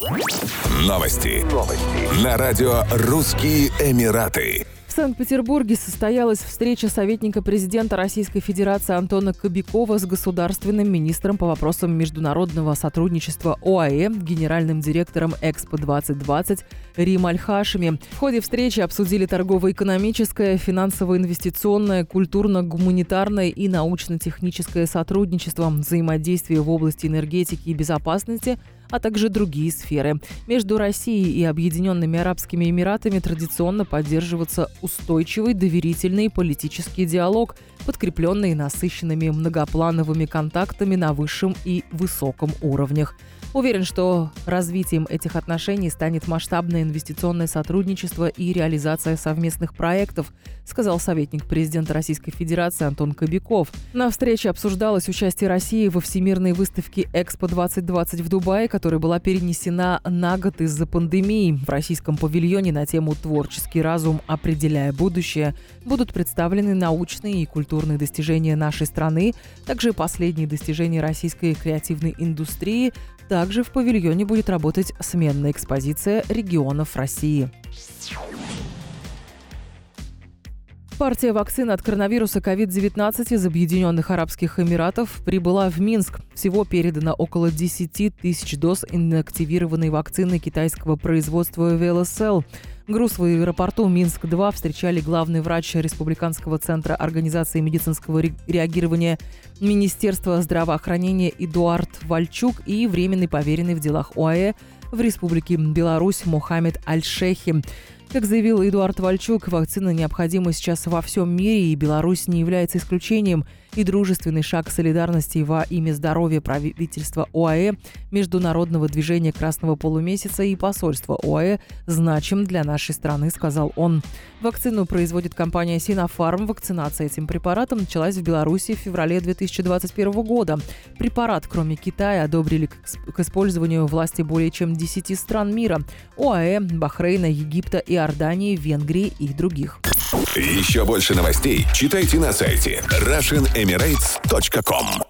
Новости. Новости. На радио «Русские Эмираты». В Санкт-Петербурге состоялась встреча советника президента Российской Федерации Антона Кобякова с государственным министром по вопросам международного сотрудничества ОАЭ, генеральным директором Экспо-2020 Рим Аль-Хашими. В ходе встречи обсудили торгово-экономическое, финансово-инвестиционное, культурно-гуманитарное и научно-техническое сотрудничество, взаимодействие в области энергетики и безопасности – а также другие сферы. Между Россией и Объединенными Арабскими Эмиратами традиционно поддерживается устойчивый, доверительный политический диалог, подкрепленный насыщенными многоплановыми контактами на высшем и высоком уровнях. Уверен, что развитием этих отношений станет масштабное инвестиционное сотрудничество и реализация совместных проектов, сказал советник президента Российской Федерации Антон Кобяков. На встрече обсуждалось участие России во Всемирной выставке «Экспо-2020» в Дубае, которая была перенесена на год из-за пандемии. В российском павильоне на тему «Творческий разум, определяя будущее» будут представлены научные и культурные достижения нашей страны, также последние достижения российской креативной индустрии, также в павильоне будет работать сменная экспозиция регионов России. Партия вакцин от коронавируса COVID-19 из Объединенных Арабских Эмиратов прибыла в Минск. Всего передано около 10 тысяч доз инактивированной вакцины китайского производства VLSL. Груз в аэропорту Минск-2 встречали главный врач Республиканского центра организации медицинского реагирования Министерства здравоохранения Эдуард Вальчук и временный поверенный в делах ОАЭ в Республике Беларусь Мухаммед Аль-Шехи. Как заявил Эдуард Вальчук, вакцина необходима сейчас во всем мире, и Беларусь не является исключением. И дружественный шаг солидарности во имя здоровья правительства ОАЭ, Международного движения Красного полумесяца и посольства ОАЭ значим для нашей страны, сказал он. Вакцину производит компания Sinopharm. Вакцинация этим препаратом началась в Беларуси в феврале 2021 года. Препарат, кроме Китая, одобрили к использованию власти более чем 10 стран мира – ОАЭ, Бахрейна, Египта и Иордании, Венгрии и других. Еще больше новостей читайте на сайте RussianEmirates.com